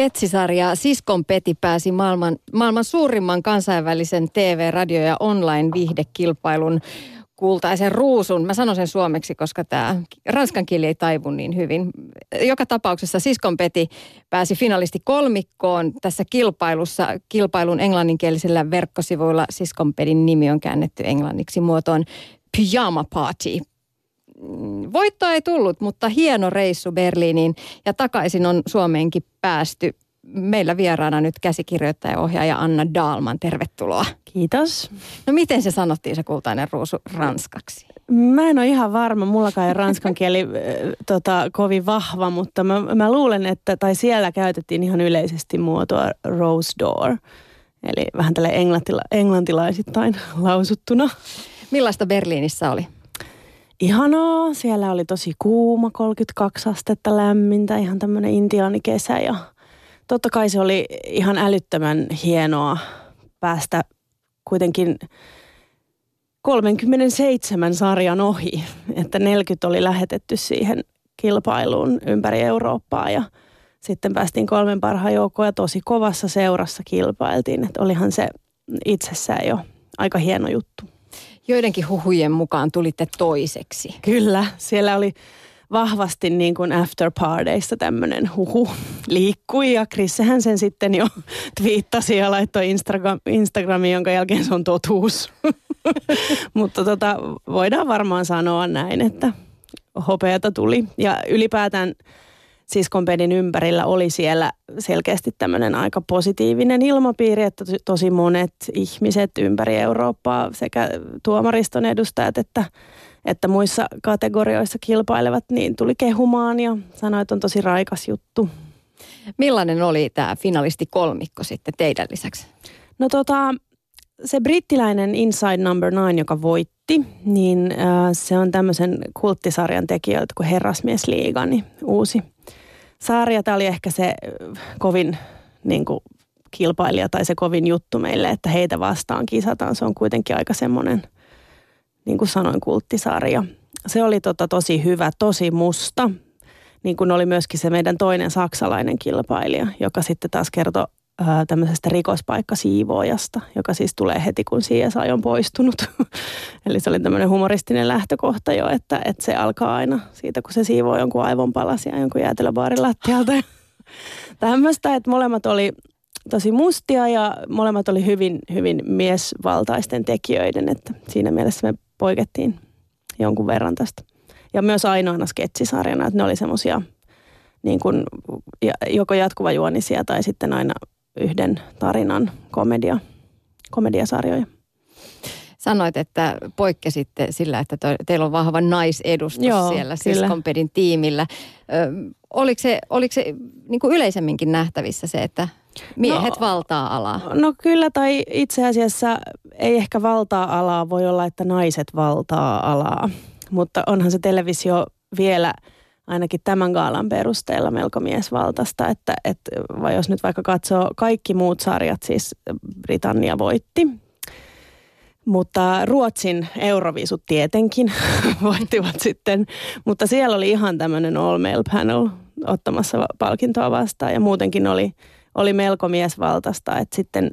sketsisarja Siskon Peti pääsi maailman, maailman suurimman kansainvälisen TV-, radio- ja online-viihdekilpailun kultaisen ruusun. Mä sanon sen suomeksi, koska tämä ranskan kieli ei taivu niin hyvin. Joka tapauksessa Siskon Peti pääsi finalisti kolmikkoon tässä kilpailussa. Kilpailun englanninkielisellä verkkosivuilla Siskon Pedin nimi on käännetty englanniksi muotoon Pyjama Party. Voittoa ei tullut, mutta hieno reissu Berliiniin ja takaisin on Suomeenkin päästy. Meillä vieraana nyt käsikirjoittaja ja ohjaaja Anna Daalman. Tervetuloa. Kiitos. No miten se sanottiin se kultainen ruusu ranskaksi? Mä en ole ihan varma, mullakaan ei ranskan kieli tota, kovin vahva, mutta mä, mä luulen, että tai siellä käytettiin ihan yleisesti muotoa rose door. Eli vähän tälle englantila, englantilaisittain lausuttuna. Millaista Berliinissä oli? Ihanaa, siellä oli tosi kuuma, 32 astetta lämmintä, ihan tämmöinen intiaanikesä ja totta kai se oli ihan älyttömän hienoa päästä kuitenkin 37 sarjan ohi, että 40 oli lähetetty siihen kilpailuun ympäri Eurooppaa ja sitten päästiin kolmen parhaan joukkoon ja tosi kovassa seurassa kilpailtiin, että olihan se itsessään jo aika hieno juttu. Joidenkin huhujen mukaan tulitte toiseksi. Kyllä, siellä oli vahvasti niin kuin after partyista tämmöinen huhu liikkui ja Krissehän sen sitten jo twiittasi ja laittoi Instagram, Instagramiin, jonka jälkeen se on totuus. Mutta tota, voidaan varmaan sanoa näin, että hopeata tuli ja ylipäätään siskonpedin ympärillä oli siellä selkeästi tämmöinen aika positiivinen ilmapiiri, että tosi monet ihmiset ympäri Eurooppaa sekä tuomariston edustajat että, että muissa kategorioissa kilpailevat, niin tuli kehumaan ja sanoi, että on tosi raikas juttu. Millainen oli tämä finalisti kolmikko sitten teidän lisäksi? No tota, se brittiläinen Inside Number 9, joka voitti, niin äh, se on tämmöisen kulttisarjan tekijöiltä kuin Herrasmiesliiga, niin uusi sarja. Tämä oli ehkä se kovin niin kuin, kilpailija tai se kovin juttu meille, että heitä vastaan kisataan. Se on kuitenkin aika semmoinen, niin kuin sanoin, kulttisarja. Se oli tota, tosi hyvä, tosi musta. Niin kuin oli myöskin se meidän toinen saksalainen kilpailija, joka sitten taas kertoi tämmöisestä rikospaikkasiivoojasta, joka siis tulee heti, kun CSI on poistunut. Eli se oli tämmöinen humoristinen lähtökohta jo, että, että se alkaa aina siitä, kun se siivoo jonkun aivonpalasia jonkun jäätelöbaarin lattialta. Tämmöistä, että molemmat oli tosi mustia ja molemmat oli hyvin, hyvin miesvaltaisten tekijöiden, että siinä mielessä me poikettiin jonkun verran tästä. Ja myös ainoana sketsisarjana, että ne oli semmoisia niin kuin joko jatkuva juonisia tai sitten aina yhden tarinan komedia, komediasarjoja. Sanoit, että poikkesitte sillä, että teillä on vahva naisedustus Joo, siellä Siskonpedin tiimillä. Ö, oliko se, oliko se niin kuin yleisemminkin nähtävissä se, että miehet no, valtaa alaa? No kyllä, tai itse asiassa ei ehkä valtaa alaa, voi olla, että naiset valtaa alaa. Mutta onhan se televisio vielä – ainakin tämän gaalan perusteella melko miesvaltaista, että, että vai jos nyt vaikka katsoo kaikki muut sarjat, siis Britannia voitti, mutta Ruotsin euroviisut tietenkin voittivat sitten, mutta siellä oli ihan tämmöinen all male panel ottamassa palkintoa vastaan. Ja muutenkin oli, oli melko miesvaltaista, että sitten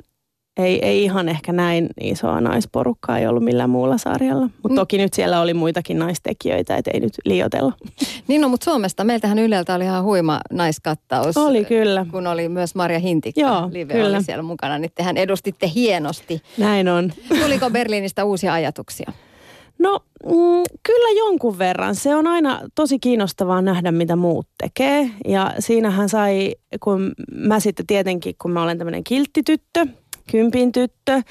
ei, ei ihan ehkä näin isoa naisporukkaa ei ollut millään muulla sarjalla. Mutta mm. toki nyt siellä oli muitakin naistekijöitä, et ei nyt liotella. Niin no, mutta Suomesta, meiltähän Yleltä oli ihan huima naiskattaus. Oli kyllä. Kun oli myös Marja Hintikka, Joo, Live kyllä. oli siellä mukana, niin tehän edustitte hienosti. Näin on. Tuliko Berliinistä uusia ajatuksia? No mm, kyllä jonkun verran. Se on aina tosi kiinnostavaa nähdä, mitä muut tekee. Ja siinähän sai, kun mä sitten tietenkin, kun mä olen tämmöinen kilttityttö, kympin tyttö,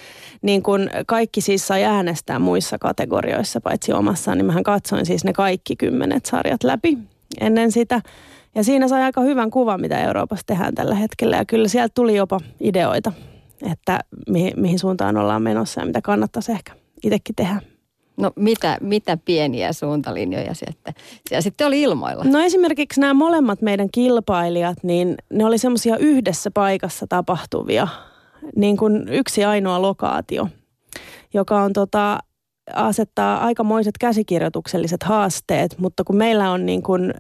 niin kun kaikki siis sai äänestää muissa kategorioissa paitsi omassa, niin mähän katsoin siis ne kaikki kymmenet sarjat läpi ennen sitä. Ja siinä sai aika hyvän kuvan, mitä Euroopassa tehdään tällä hetkellä. Ja kyllä sieltä tuli jopa ideoita, että mihin, mihin suuntaan ollaan menossa ja mitä kannattaisi ehkä itsekin tehdä. No mitä, mitä pieniä suuntalinjoja sitten, siellä sitten oli ilmoilla? No esimerkiksi nämä molemmat meidän kilpailijat, niin ne oli semmoisia yhdessä paikassa tapahtuvia niin kuin yksi ainoa lokaatio, joka on tota, asettaa aikamoiset käsikirjoitukselliset haasteet, mutta kun meillä on niin kuin,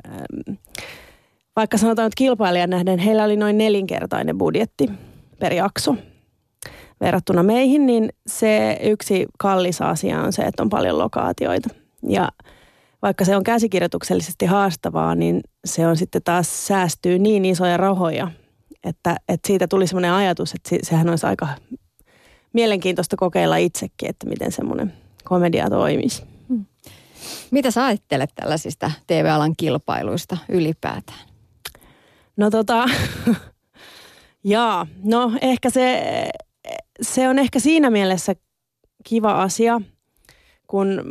vaikka sanotaan, että kilpailijan nähden heillä oli noin nelinkertainen budjetti per jakso verrattuna meihin, niin se yksi kallis asia on se, että on paljon lokaatioita. Ja vaikka se on käsikirjoituksellisesti haastavaa, niin se on sitten taas säästyy niin isoja rahoja, että, että siitä tuli semmoinen ajatus, että sehän olisi aika mielenkiintoista kokeilla itsekin, että miten semmoinen komedia toimisi. Hmm. Mitä sä ajattelet tällaisista TV-alan kilpailuista ylipäätään? No tota, jaa, no ehkä se, se on ehkä siinä mielessä kiva asia, kun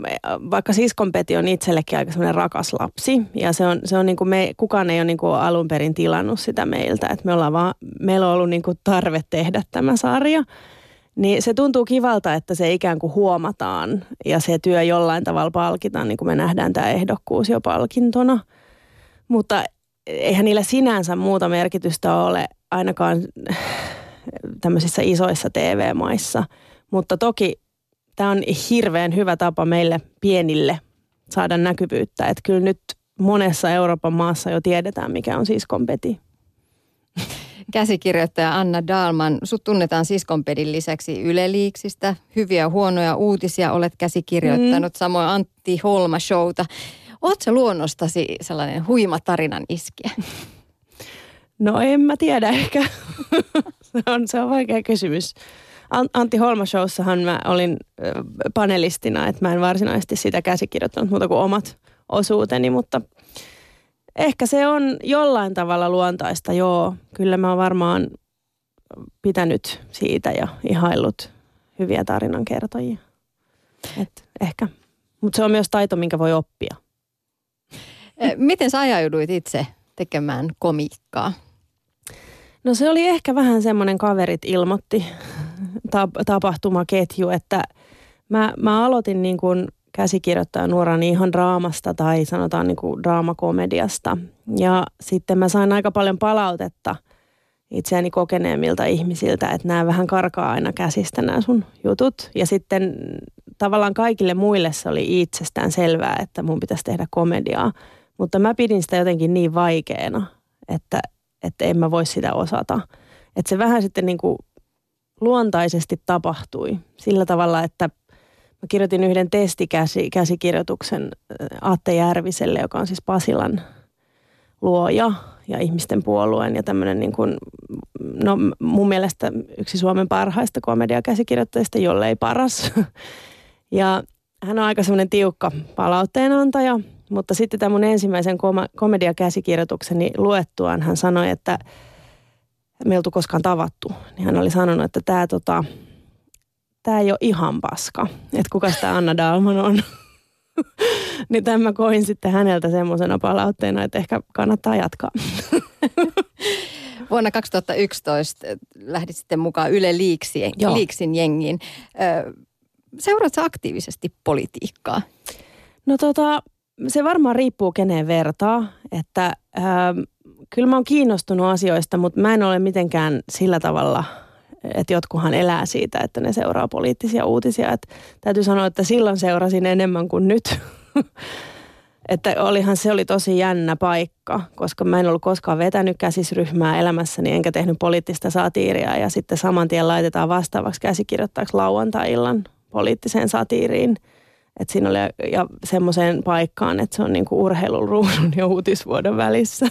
vaikka siskonpeti on itsellekin aika semmoinen rakas lapsi ja se on, se on niin kuin me, kukaan ei ole niin kuin alun perin tilannut sitä meiltä, että me ollaan vaan, meillä on ollut niin kuin tarve tehdä tämä sarja. Niin se tuntuu kivalta, että se ikään kuin huomataan ja se työ jollain tavalla palkitaan, niin kuin me nähdään tämä ehdokkuus jo palkintona. Mutta eihän niillä sinänsä muuta merkitystä ole ainakaan tämmöisissä isoissa TV-maissa. Mutta toki tämä on hirveän hyvä tapa meille pienille saada näkyvyyttä. Että kyllä nyt monessa Euroopan maassa jo tiedetään, mikä on siskonpeti. Käsikirjoittaja Anna Dalman, sut tunnetaan siskonpedin lisäksi Yle Liiksistä. Hyviä ja huonoja uutisia olet käsikirjoittanut, mm. samoin Antti Holma Showta. Oletko luonnostasi sellainen huima tarinan iskiä? No en mä tiedä ehkä. se, on, se on vaikea kysymys. Antti Holma-showssahan mä olin panelistina, että mä en varsinaisesti sitä käsikirjoittanut muuta kuin omat osuuteni, mutta ehkä se on jollain tavalla luontaista, joo. Kyllä mä oon varmaan pitänyt siitä ja ihaillut hyviä tarinankertojia. Et ehkä. Mutta se on myös taito, minkä voi oppia. Miten sä ajauduit itse tekemään komiikkaa? No se oli ehkä vähän semmoinen kaverit ilmoitti tapahtumaketju, että mä, mä aloitin niin kuin käsikirjoittaa nuorani ihan draamasta tai sanotaan niin kuin draamakomediasta. Ja sitten mä sain aika paljon palautetta itseäni kokeneemmilta ihmisiltä, että nämä vähän karkaa aina käsistä nämä sun jutut. Ja sitten tavallaan kaikille muille se oli itsestään selvää, että mun pitäisi tehdä komediaa. Mutta mä pidin sitä jotenkin niin vaikeana, että, että en mä voi sitä osata. Että se vähän sitten niin kuin luontaisesti tapahtui sillä tavalla, että mä kirjoitin yhden testikäsikirjoituksen äh, Atte Järviselle, joka on siis Pasilan luoja ja ihmisten puolueen ja tämmöinen niin kuin, no mun mielestä yksi Suomen parhaista komediakäsikirjoittajista, jollei paras. Ja hän on aika semmoinen tiukka palautteenantaja, mutta sitten tämän mun ensimmäisen kom- komediakäsikirjoitukseni luettuaan hän sanoi, että me ei oltu koskaan tavattu. Niin hän oli sanonut, että tämä tota, tää ei ole ihan paska. Että kuka tämä Anna Dalman on. niin tämän mä koin sitten häneltä semmoisena palautteena, että ehkä kannattaa jatkaa. Vuonna 2011 lähdit sitten mukaan Yle Liiksien, Liiksin jengiin. Seuraatko aktiivisesti politiikkaa? No tota, se varmaan riippuu keneen vertaa, että ähm, kyllä mä oon kiinnostunut asioista, mutta mä en ole mitenkään sillä tavalla, että jotkuhan elää siitä, että ne seuraa poliittisia uutisia. Et täytyy sanoa, että silloin seurasin enemmän kuin nyt. että olihan se oli tosi jännä paikka, koska mä en ollut koskaan vetänyt käsisryhmää elämässäni, enkä tehnyt poliittista satiiria. Ja sitten saman tien laitetaan vastaavaksi käsikirjoittajaksi lauantai-illan poliittiseen satiiriin – että siinä oli ja semmoiseen paikkaan, että se on niinku urheilun ruudun ja uutisvuoden välissä.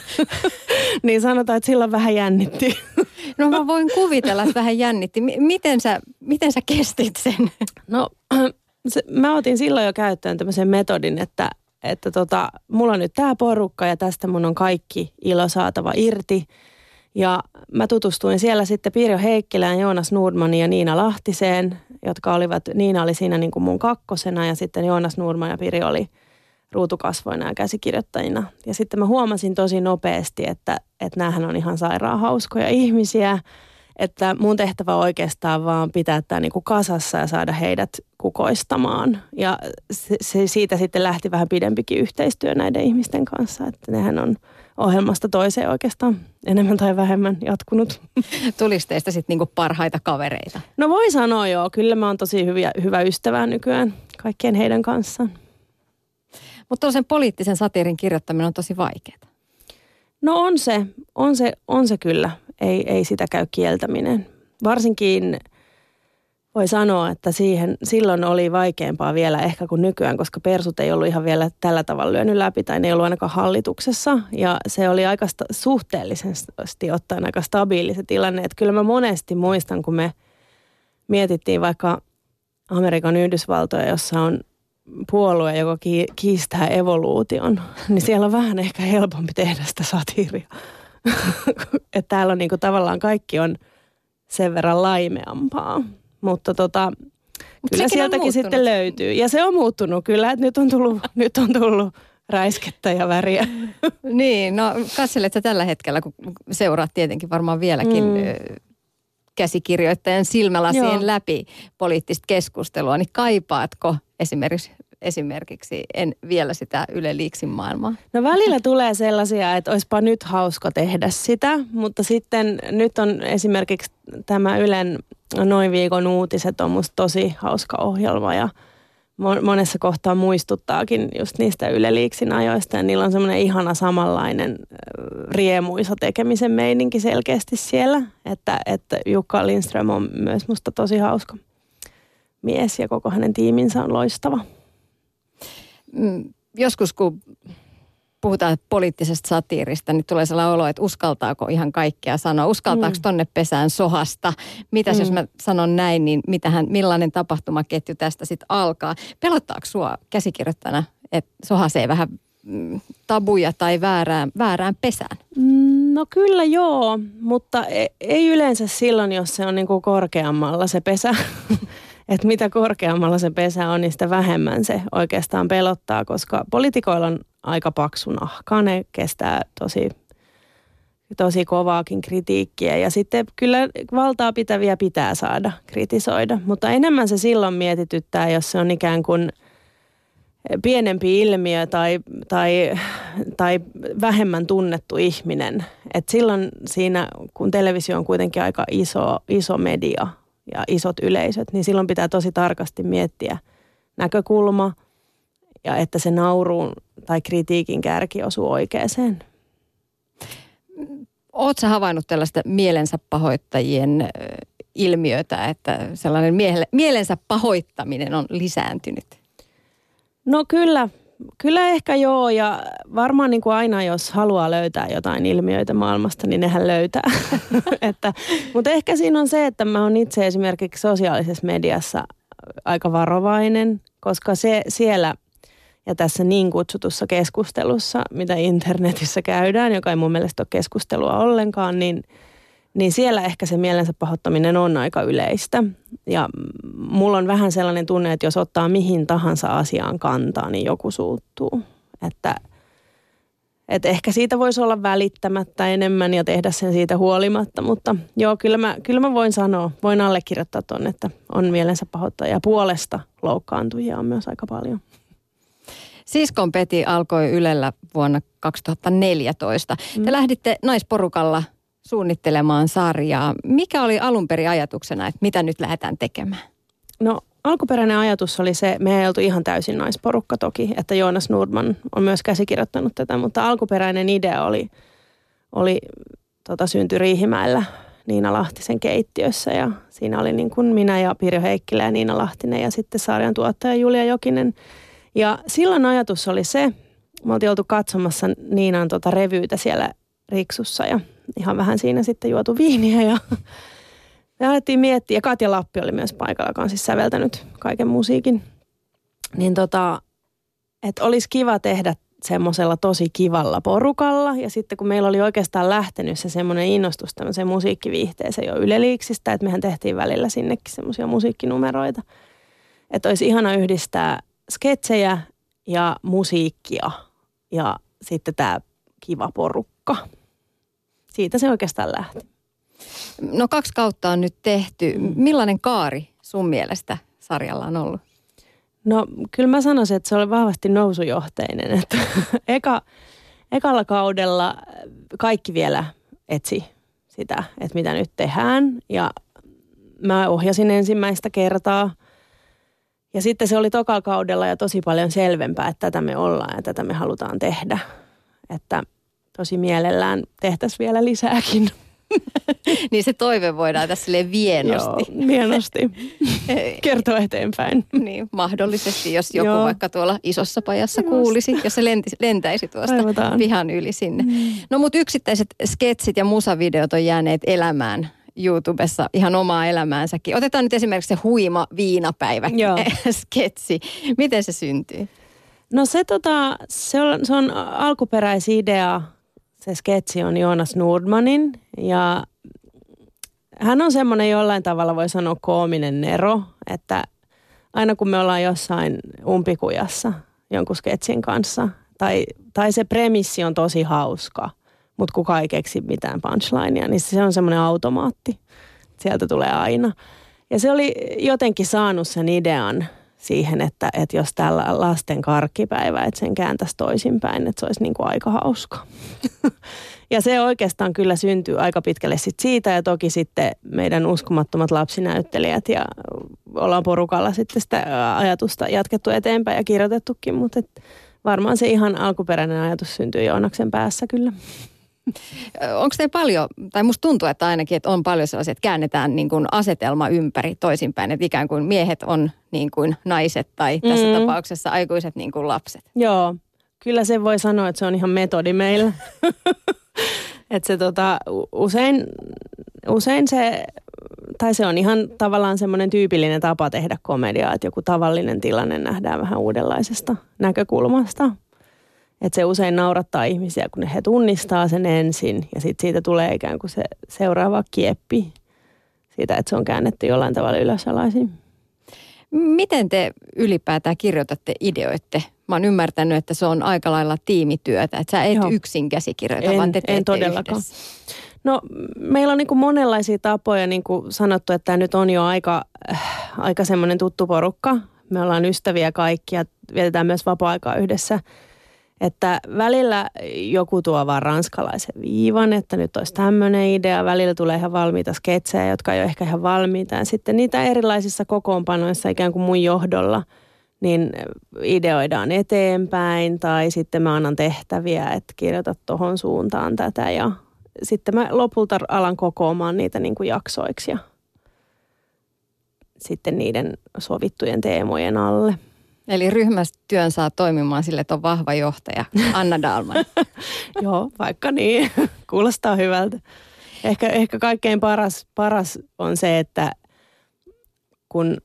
niin sanotaan, että silloin vähän jännitti. no mä voin kuvitella, että vähän jännitti. Miten sä, miten sä kestit sen? no se, mä otin silloin jo käyttöön tämmöisen metodin, että, että tota, mulla on nyt tämä porukka ja tästä mun on kaikki ilo saatava irti. Ja mä tutustuin siellä sitten Pirjo Heikkilään, Joonas Nordmanin ja Niina Lahtiseen jotka olivat, Niina oli siinä niin kuin mun kakkosena ja sitten Joonas Nurma ja Piri oli ruutukasvoina ja käsikirjoittajina. Ja sitten mä huomasin tosi nopeasti, että, että näähän on ihan sairaan hauskoja ihmisiä, että mun tehtävä oikeastaan vaan pitää tämä niin kuin kasassa ja saada heidät kukoistamaan. Ja se, se, siitä sitten lähti vähän pidempikin yhteistyö näiden ihmisten kanssa, että nehän on ohjelmasta toiseen oikeastaan enemmän tai vähemmän jatkunut. Tulisi teistä sitten niinku parhaita kavereita? No voi sanoa joo, kyllä mä oon tosi hyviä, hyvä ystävä nykyään kaikkien heidän kanssaan. Mutta sen poliittisen satiirin kirjoittaminen on tosi vaikeaa. No on se, on se, on se kyllä. Ei, ei sitä käy kieltäminen. Varsinkin voi sanoa, että siihen, silloin oli vaikeampaa vielä ehkä kuin nykyään, koska persut ei ollut ihan vielä tällä tavalla lyönyt läpi tai ne ei ollut ainakaan hallituksessa. Ja se oli aika sta- suhteellisesti ottaen aika stabiili se tilanne. Että kyllä mä monesti muistan, kun me mietittiin vaikka Amerikan Yhdysvaltoja, jossa on puolue, joka kiistää evoluution, niin siellä on vähän ehkä helpompi tehdä sitä satiiria. että täällä on niinku tavallaan kaikki on sen verran laimeampaa. Mutta tota, Mut kyllä sieltäkin sitten löytyy. Ja se on muuttunut kyllä, että nyt on tullut, nyt on tullut räiskettä ja väriä. niin, no katselet tällä hetkellä, kun seuraat tietenkin varmaan vieläkin mm. käsikirjoittajan silmälasien Joo. läpi poliittista keskustelua, niin kaipaatko esimerkiksi esimerkiksi en vielä sitä Yle Liiksin maailmaa? No välillä tulee sellaisia, että olisipa nyt hauska tehdä sitä, mutta sitten nyt on esimerkiksi tämä Ylen noin viikon uutiset on musta tosi hauska ohjelma ja monessa kohtaa muistuttaakin just niistä Yle Liiksin ajoista ja niillä on semmoinen ihana samanlainen riemuisa tekemisen meininki selkeästi siellä, että, että Jukka Lindström on myös musta tosi hauska mies ja koko hänen tiiminsä on loistava. Mm, joskus kun puhutaan poliittisesta satiirista, niin tulee sellainen olo, että uskaltaako ihan kaikkea sanoa. Uskaltaako mm. tonne pesään sohasta? Mitäs mm. jos mä sanon näin, niin mitähän, millainen tapahtumaketju tästä sitten alkaa? Pelottaako sua käsikirjoittajana, että sohasee vähän mm, tabuja tai väärään, väärään pesään? Mm, no kyllä joo, mutta e, ei yleensä silloin, jos se on niin kuin korkeammalla se pesä. että mitä korkeammalla se pesä on, niin sitä vähemmän se oikeastaan pelottaa, koska poliitikoilla on aika paksu nahka. Ne kestää tosi, tosi kovaakin kritiikkiä ja sitten kyllä valtaa pitäviä pitää saada kritisoida. Mutta enemmän se silloin mietityttää, jos se on ikään kuin pienempi ilmiö tai, tai, tai vähemmän tunnettu ihminen. Et silloin siinä, kun televisio on kuitenkin aika iso, iso media – ja isot yleisöt, niin silloin pitää tosi tarkasti miettiä näkökulma ja että se nauruun tai kritiikin kärki osuu oikeeseen. Oletko havainnut tällaista mielensä pahoittajien ilmiötä, että sellainen mielensä pahoittaminen on lisääntynyt? No kyllä, Kyllä ehkä joo ja varmaan niin kuin aina jos haluaa löytää jotain ilmiöitä maailmasta, niin nehän löytää. että, mutta ehkä siinä on se, että mä oon itse esimerkiksi sosiaalisessa mediassa aika varovainen, koska se siellä ja tässä niin kutsutussa keskustelussa, mitä internetissä käydään, joka ei mun mielestä ole keskustelua ollenkaan, niin – niin siellä ehkä se mielensä pahoittaminen on aika yleistä. Ja mulla on vähän sellainen tunne, että jos ottaa mihin tahansa asiaan kantaa, niin joku suuttuu. Että, että ehkä siitä voisi olla välittämättä enemmän ja tehdä sen siitä huolimatta, mutta joo, kyllä mä, kyllä mä voin sanoa, voin allekirjoittaa ton, että on mielensä pahoittajia. Puolesta loukkaantujia on myös aika paljon. Siskon Peti alkoi Ylellä vuonna 2014. Te mm. lähditte naisporukalla suunnittelemaan sarjaa. Mikä oli alun perin ajatuksena, että mitä nyt lähdetään tekemään? No alkuperäinen ajatus oli se, me ei oltu ihan täysin naisporukka toki, että Joonas Nordman on myös käsikirjoittanut tätä, mutta alkuperäinen idea oli, oli tota, syntyi Riihimäellä Niina Lahtisen keittiössä ja siinä oli niin kuin minä ja Pirjo Heikkilä ja Niina Lahtinen ja sitten sarjan tuottaja Julia Jokinen. Ja silloin ajatus oli se, me oltiin oltu katsomassa Niinan tota revyytä siellä Riksussa ja ihan vähän siinä sitten juotu viiniä ja me alettiin miettiä. Ja Katja Lappi oli myös paikalla, joka on siis säveltänyt kaiken musiikin. Niin tota, että olisi kiva tehdä semmoisella tosi kivalla porukalla. Ja sitten kun meillä oli oikeastaan lähtenyt se semmoinen innostus tämmöiseen musiikkiviihteeseen jo yleliiksistä, että mehän tehtiin välillä sinnekin semmoisia musiikkinumeroita. Että olisi ihana yhdistää sketsejä ja musiikkia ja sitten tämä kiva porukka siitä se oikeastaan lähti. No kaksi kautta on nyt tehty. Millainen kaari sun mielestä sarjalla on ollut? No kyllä mä sanoisin, että se oli vahvasti nousujohteinen. Että eka, ekalla kaudella kaikki vielä etsi sitä, että mitä nyt tehdään. Ja mä ohjasin ensimmäistä kertaa. Ja sitten se oli tokalla kaudella jo tosi paljon selvempää, että tätä me ollaan ja tätä me halutaan tehdä. Että tosi mielellään tehtäisiin vielä lisääkin. niin se toive voidaan tässä vienosti. Joo, vienosti. Kertoa eteenpäin. niin, mahdollisesti, jos joku Joo. vaikka tuolla isossa pajassa Just. kuulisi, jos se lenti, lentäisi tuosta Aivotaan. pihan yli sinne. Mm. No mutta yksittäiset sketsit ja musavideot on jääneet elämään YouTubessa ihan omaa elämäänsäkin. Otetaan nyt esimerkiksi se huima viinapäivä sketsi. Miten se syntyy? No se, tota, se, on, se on alkuperäisidea se sketsi on Joonas Nordmanin ja hän on semmoinen jollain tavalla voi sanoa koominen nero, että aina kun me ollaan jossain umpikujassa jonkun sketsin kanssa tai, tai se premissi on tosi hauska, mutta kukaan ei keksi mitään punchlinea, niin se on semmoinen automaatti. Sieltä tulee aina. Ja se oli jotenkin saanut sen idean siihen, että, että jos tällä lasten karkkipäivä, että sen kääntäisi toisinpäin, että se olisi niin kuin aika hauska. ja se oikeastaan kyllä syntyy aika pitkälle sit siitä ja toki sitten meidän uskomattomat lapsinäyttelijät ja ollaan porukalla sitten sitä ajatusta jatkettu eteenpäin ja kirjoitettukin, mutta et varmaan se ihan alkuperäinen ajatus syntyy Joonaksen päässä kyllä. Onko teillä paljon, tai musta tuntuu, että ainakin, että on paljon sellaisia, että käännetään niin kuin asetelma ympäri toisinpäin, että ikään kuin miehet on niin kuin naiset tai tässä mm. tapauksessa aikuiset niin kuin lapset. Joo, kyllä se voi sanoa, että se on ihan metodi meillä. että se tota, usein, usein se, tai se on ihan tavallaan semmoinen tyypillinen tapa tehdä komediaa, että joku tavallinen tilanne nähdään vähän uudenlaisesta näkökulmasta – että se usein naurattaa ihmisiä, kun he tunnistaa sen ensin ja sitten siitä tulee ikään kuin se seuraava kieppi siitä, että se on käännetty jollain tavalla ylösalaisin. Miten te ylipäätään kirjoitatte, ideoitte? Mä oon ymmärtänyt, että se on aika lailla tiimityötä, että sä et Joo. yksin käsikirjoita, en, vaan te en todellakaan. Yhdessä. No meillä on niin kuin monenlaisia tapoja, niin kuin sanottu, että tämä nyt on jo aika, äh, aika semmoinen tuttu porukka. Me ollaan ystäviä kaikki ja vietetään myös vapaa-aikaa yhdessä – että välillä joku tuo vaan ranskalaisen viivan, että nyt olisi tämmöinen idea. Välillä tulee ihan valmiita sketsejä, jotka ei ole ehkä ihan valmiita. Ja sitten niitä erilaisissa kokoonpanoissa ikään kuin mun johdolla, niin ideoidaan eteenpäin. Tai sitten mä annan tehtäviä, että kirjoita tuohon suuntaan tätä. Ja sitten mä lopulta alan kokoamaan niitä niin kuin jaksoiksi ja sitten niiden sovittujen teemojen alle. Eli ryhmätyön saa toimimaan sille, että on vahva johtaja, Anna Dalman. Joo, vaikka niin. Kuulostaa hyvältä. Ehkä, ehkä kaikkein paras, paras on se, että kun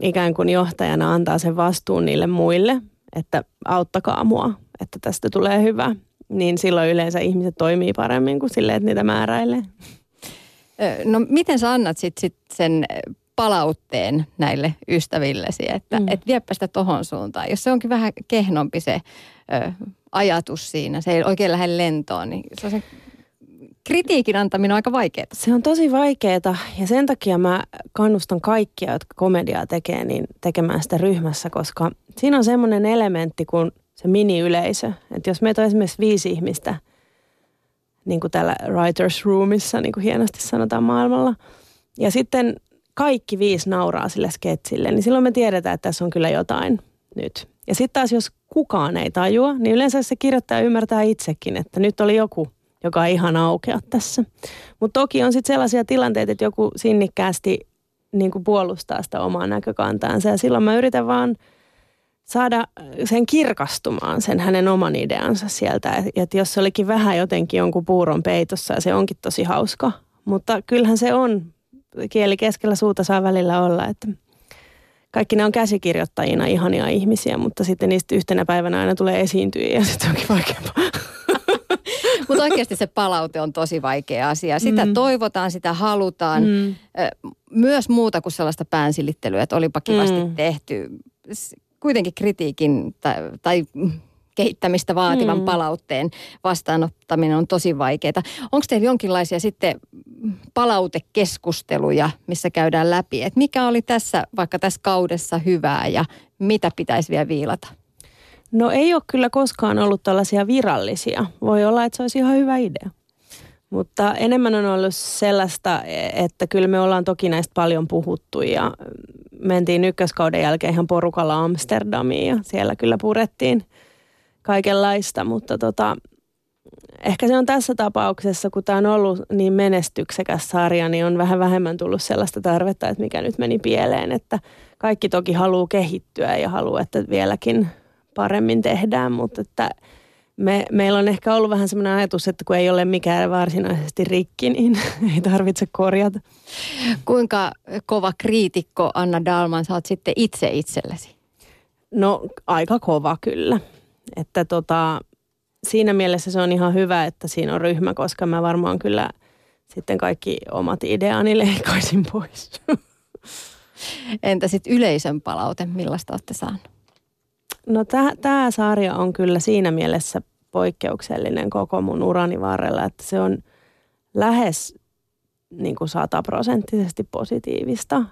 ikään kuin johtajana antaa sen vastuun niille muille, että auttakaa mua, että tästä tulee hyvä, niin silloin yleensä ihmiset toimii paremmin kuin silleen, että niitä määräilee. No miten sä annat sit, sit sen palautteen näille ystävillesi, että mm. et viepä sitä tohon suuntaan. Jos se onkin vähän kehnompi se ö, ajatus siinä, se ei oikein lähde lentoon, niin se on se kritiikin antaminen on aika vaikeaa. Se on tosi vaikeaa ja sen takia mä kannustan kaikkia, jotka komediaa tekee, niin tekemään sitä ryhmässä, koska siinä on semmoinen elementti kuin se mini-yleisö. Että jos meitä on esimerkiksi viisi ihmistä, niin kuin täällä writers roomissa, niin kuin hienosti sanotaan maailmalla, ja sitten kaikki viisi nauraa sille sketsille, niin silloin me tiedetään, että tässä on kyllä jotain nyt. Ja sitten taas jos kukaan ei tajua, niin yleensä se kirjoittaja ymmärtää itsekin, että nyt oli joku, joka ei ihan aukea tässä. Mutta toki on sitten sellaisia tilanteita, että joku sinnikkäästi niin kuin puolustaa sitä omaa näkökantaansa. Ja silloin mä yritän vaan saada sen kirkastumaan, sen hänen oman ideansa sieltä. Että jos se olikin vähän jotenkin jonkun puuron peitossa ja se onkin tosi hauska. Mutta kyllähän se on kieli keskellä suuta saa välillä olla, että kaikki ne on käsikirjoittajina ihania ihmisiä, mutta sitten niistä yhtenä päivänä aina tulee esiintyä ja sitten onkin vaikeampaa. Mutta oikeasti se palaute on tosi vaikea asia. Sitä mm. toivotaan, sitä halutaan. Mm. Myös muuta kuin sellaista päänsilittelyä, että olipa kivasti mm. tehty. Kuitenkin kritiikin tai, tai kehittämistä vaativan mm. palautteen vastaanottaminen on tosi vaikeaa. Onko teillä jonkinlaisia sitten palautekeskusteluja, missä käydään läpi, että mikä oli tässä vaikka tässä kaudessa hyvää ja mitä pitäisi vielä viilata? No ei ole kyllä koskaan ollut tällaisia virallisia. Voi olla, että se olisi ihan hyvä idea. Mutta enemmän on ollut sellaista, että kyllä me ollaan toki näistä paljon puhuttu ja mentiin ykköskauden jälkeen ihan porukalla Amsterdamiin ja siellä kyllä purettiin – kaikenlaista, mutta tota, ehkä se on tässä tapauksessa, kun tämä on ollut niin menestyksekäs sarja, niin on vähän vähemmän tullut sellaista tarvetta, että mikä nyt meni pieleen. Että kaikki toki haluaa kehittyä ja haluaa, että vieläkin paremmin tehdään, mutta että me, meillä on ehkä ollut vähän sellainen ajatus, että kun ei ole mikään varsinaisesti rikki, niin ei tarvitse korjata. Kuinka kova kriitikko Anna Dalman sä oot sitten itse itsellesi? No aika kova kyllä. Että tota, siinä mielessä se on ihan hyvä, että siinä on ryhmä, koska mä varmaan kyllä sitten kaikki omat ideani leikkaisin pois. Entä sitten yleisön palaute, millaista olette saaneet? No tämä sarja on kyllä siinä mielessä poikkeuksellinen koko mun urani varrella, että se on lähes niin kuin sataprosenttisesti positiivista.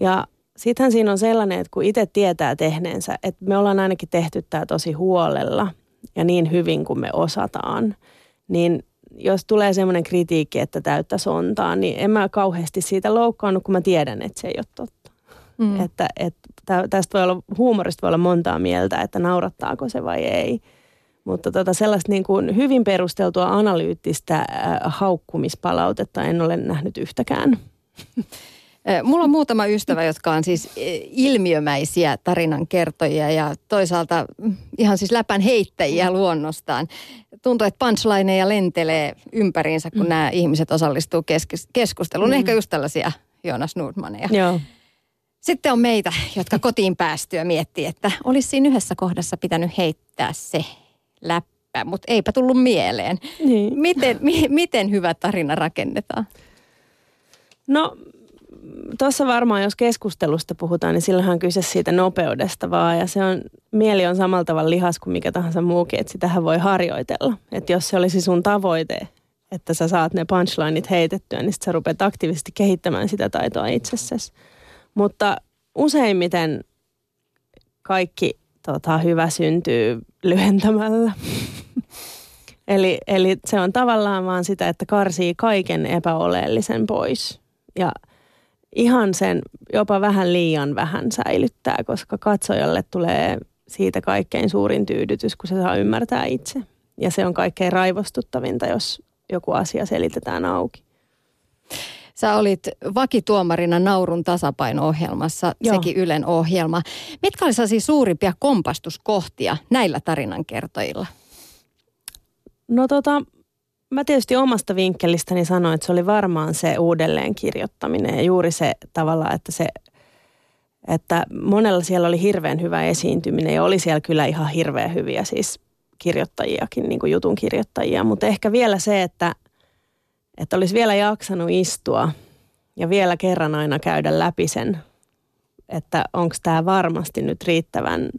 Ja sittenhän siinä on sellainen, että kun itse tietää tehneensä, että me ollaan ainakin tehty tämä tosi huolella ja niin hyvin kuin me osataan, niin jos tulee semmoinen kritiikki, että täyttä sontaa, niin en mä kauheasti siitä loukkaannut, kun mä tiedän, että se ei ole totta. Mm. Että, että tästä voi olla, huumorista voi olla montaa mieltä, että naurattaako se vai ei. Mutta tota sellaista niin kuin hyvin perusteltua analyyttistä äh, haukkumispalautetta en ole nähnyt yhtäkään. Mulla on muutama ystävä, jotka on siis ilmiömäisiä tarinankertojia ja toisaalta mm, ihan siis läpän heittäjiä luonnostaan. Tuntuu, että punchlineja lentelee ympäriinsä, kun mm. nämä ihmiset osallistuu keskusteluun. Mm. Ehkä just tällaisia Jonas Nordmaneja. Joo. Sitten on meitä, jotka kotiin päästyä miettii, että olisi siinä yhdessä kohdassa pitänyt heittää se läppä, mutta eipä tullut mieleen. Niin. Miten, mi, miten hyvä tarina rakennetaan? No tuossa varmaan, jos keskustelusta puhutaan, niin silloinhan on kyse siitä nopeudesta vaan. Ja se on, mieli on samalla tavalla lihas kuin mikä tahansa muukin, että sitähän voi harjoitella. Että jos se olisi sun tavoite, että sä saat ne punchlineit heitettyä, niin sit sä rupeat aktiivisesti kehittämään sitä taitoa itsessäsi. Mutta useimmiten kaikki tota, hyvä syntyy lyhentämällä. eli, eli se on tavallaan vaan sitä, että karsii kaiken epäoleellisen pois. Ja ihan sen jopa vähän liian vähän säilyttää, koska katsojalle tulee siitä kaikkein suurin tyydytys, kun se saa ymmärtää itse. Ja se on kaikkein raivostuttavinta, jos joku asia selitetään auki. Sä olit vakituomarina Naurun tasapaino-ohjelmassa, Joo. sekin Ylen ohjelma. Mitkä olisivat siis suurimpia kompastuskohtia näillä tarinankertojilla? No tota, mä tietysti omasta vinkkelistäni sanoin, että se oli varmaan se uudelleenkirjoittaminen ja juuri se tavalla, että se että monella siellä oli hirveän hyvä esiintyminen ja oli siellä kyllä ihan hirveän hyviä siis kirjoittajiakin, niin kuin jutun kirjoittajia. Mutta ehkä vielä se, että, että olisi vielä jaksanut istua ja vielä kerran aina käydä läpi sen, että onko tämä varmasti nyt riittävän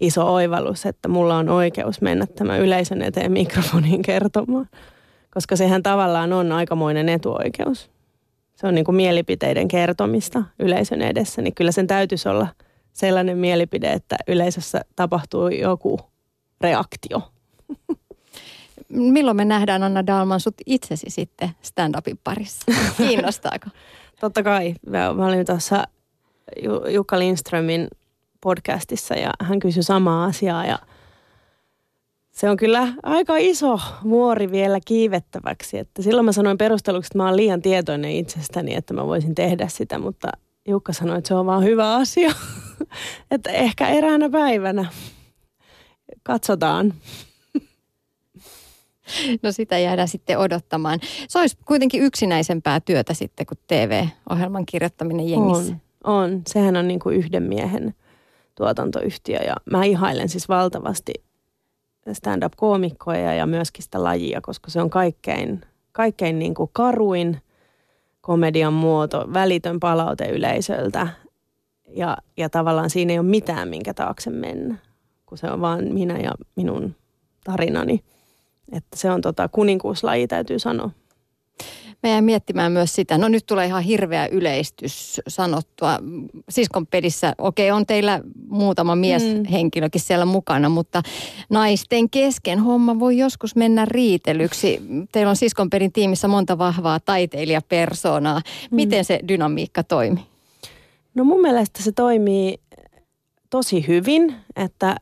iso oivallus, että mulla on oikeus mennä tämä yleisön eteen mikrofoniin kertomaan koska sehän tavallaan on aikamoinen etuoikeus. Se on niin kuin mielipiteiden kertomista yleisön edessä, niin kyllä sen täytyisi olla sellainen mielipide, että yleisössä tapahtuu joku reaktio. Milloin me nähdään Anna Dalman sut itsesi sitten stand-upin parissa? Kiinnostaako? Totta kai. Mä olin tuossa Jukka Lindströmin podcastissa ja hän kysyi samaa asiaa ja – se on kyllä aika iso vuori vielä kiivettäväksi. Että silloin mä sanoin perusteluksi, että mä oon liian tietoinen itsestäni, että mä voisin tehdä sitä, mutta Jukka sanoi, että se on vaan hyvä asia. että ehkä eräänä päivänä. Katsotaan. No sitä jäädään sitten odottamaan. Se olisi kuitenkin yksinäisempää työtä sitten kuin TV-ohjelman kirjoittaminen jengissä. On, on. Sehän on niin kuin yhden miehen tuotantoyhtiö ja mä ihailen siis valtavasti stand-up-koomikkoja ja myöskin sitä lajia, koska se on kaikkein, kaikkein niin kuin karuin komedian muoto, välitön palaute yleisöltä ja, ja tavallaan siinä ei ole mitään, minkä taakse mennä, kun se on vaan minä ja minun tarinani. Että se on tota kuninkuuslaji, täytyy sanoa. Mä jäin miettimään myös sitä, no nyt tulee ihan hirveä yleistys sanottua. Siskonpedissä, okei okay, on teillä muutama mieshenkilökin mm. siellä mukana, mutta naisten kesken homma voi joskus mennä riitelyksi. Teillä on Siskonpedin tiimissä monta vahvaa taiteilijapersoonaa. Mm. Miten se dynamiikka toimii? No mun mielestä se toimii tosi hyvin, että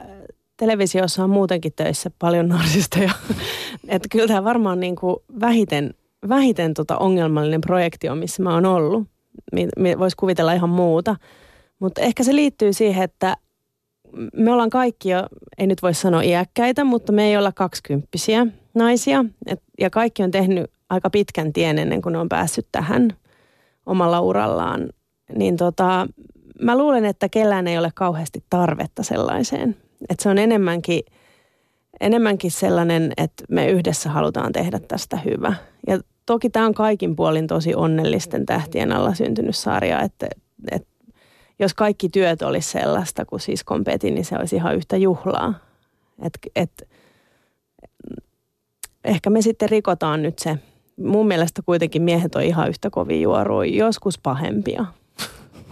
televisiossa on muutenkin töissä paljon narsisteja. että kyllä tämä varmaan niin kuin vähiten, vähiten tota ongelmallinen projekti on, missä mä oon ollut. Voisi kuvitella ihan muuta. Mutta ehkä se liittyy siihen, että me ollaan kaikki jo, ei nyt voi sanoa iäkkäitä, mutta me ei olla kaksikymppisiä naisia. Et, ja kaikki on tehnyt aika pitkän tien ennen kuin ne on päässyt tähän omalla urallaan. Niin tota, mä luulen, että kellään ei ole kauheasti tarvetta sellaiseen. Että se on enemmänkin, enemmänkin sellainen, että me yhdessä halutaan tehdä tästä hyvä. Ja toki tämä on kaikin puolin tosi onnellisten tähtien alla syntynyt sarja, että, että jos kaikki työt olisi sellaista kuin siis kompeti, niin se olisi ihan yhtä juhlaa. Et, et, ehkä me sitten rikotaan nyt se. Mun mielestä kuitenkin miehet on ihan yhtä kovin juoruja, joskus pahempia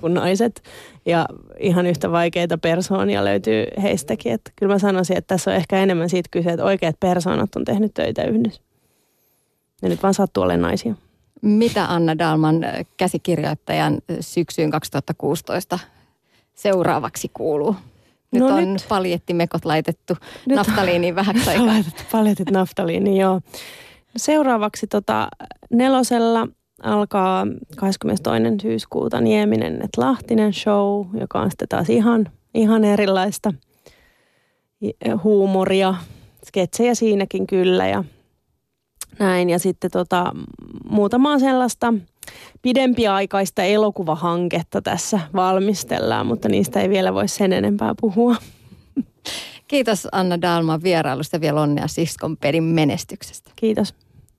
kuin naiset. Ja ihan yhtä vaikeita persoonia löytyy heistäkin. Että kyllä mä sanoisin, että tässä on ehkä enemmän siitä kyse, että oikeat persoonat on tehnyt töitä yhdessä. Ne nyt vaan sattuu olemaan naisia. Mitä Anna Dalman käsikirjoittajan syksyyn 2016 seuraavaksi kuuluu? Nyt no on nyt. paljettimekot laitettu nyt naftaliiniin vähäksi aikaa. Paljetit naftaliiniin, joo. Seuraavaksi tota, nelosella alkaa 22. syyskuuta Nieminen et Lahtinen show, joka on sitten taas ihan, ihan erilaista huumoria, sketsejä siinäkin kyllä ja näin. Ja sitten tota, muutamaa sellaista pidempiaikaista elokuvahanketta tässä valmistellaan, mutta niistä ei vielä voi sen enempää puhua. Kiitos Anna Dalman vierailusta vielä onnea Siskon pedin menestyksestä. Kiitos.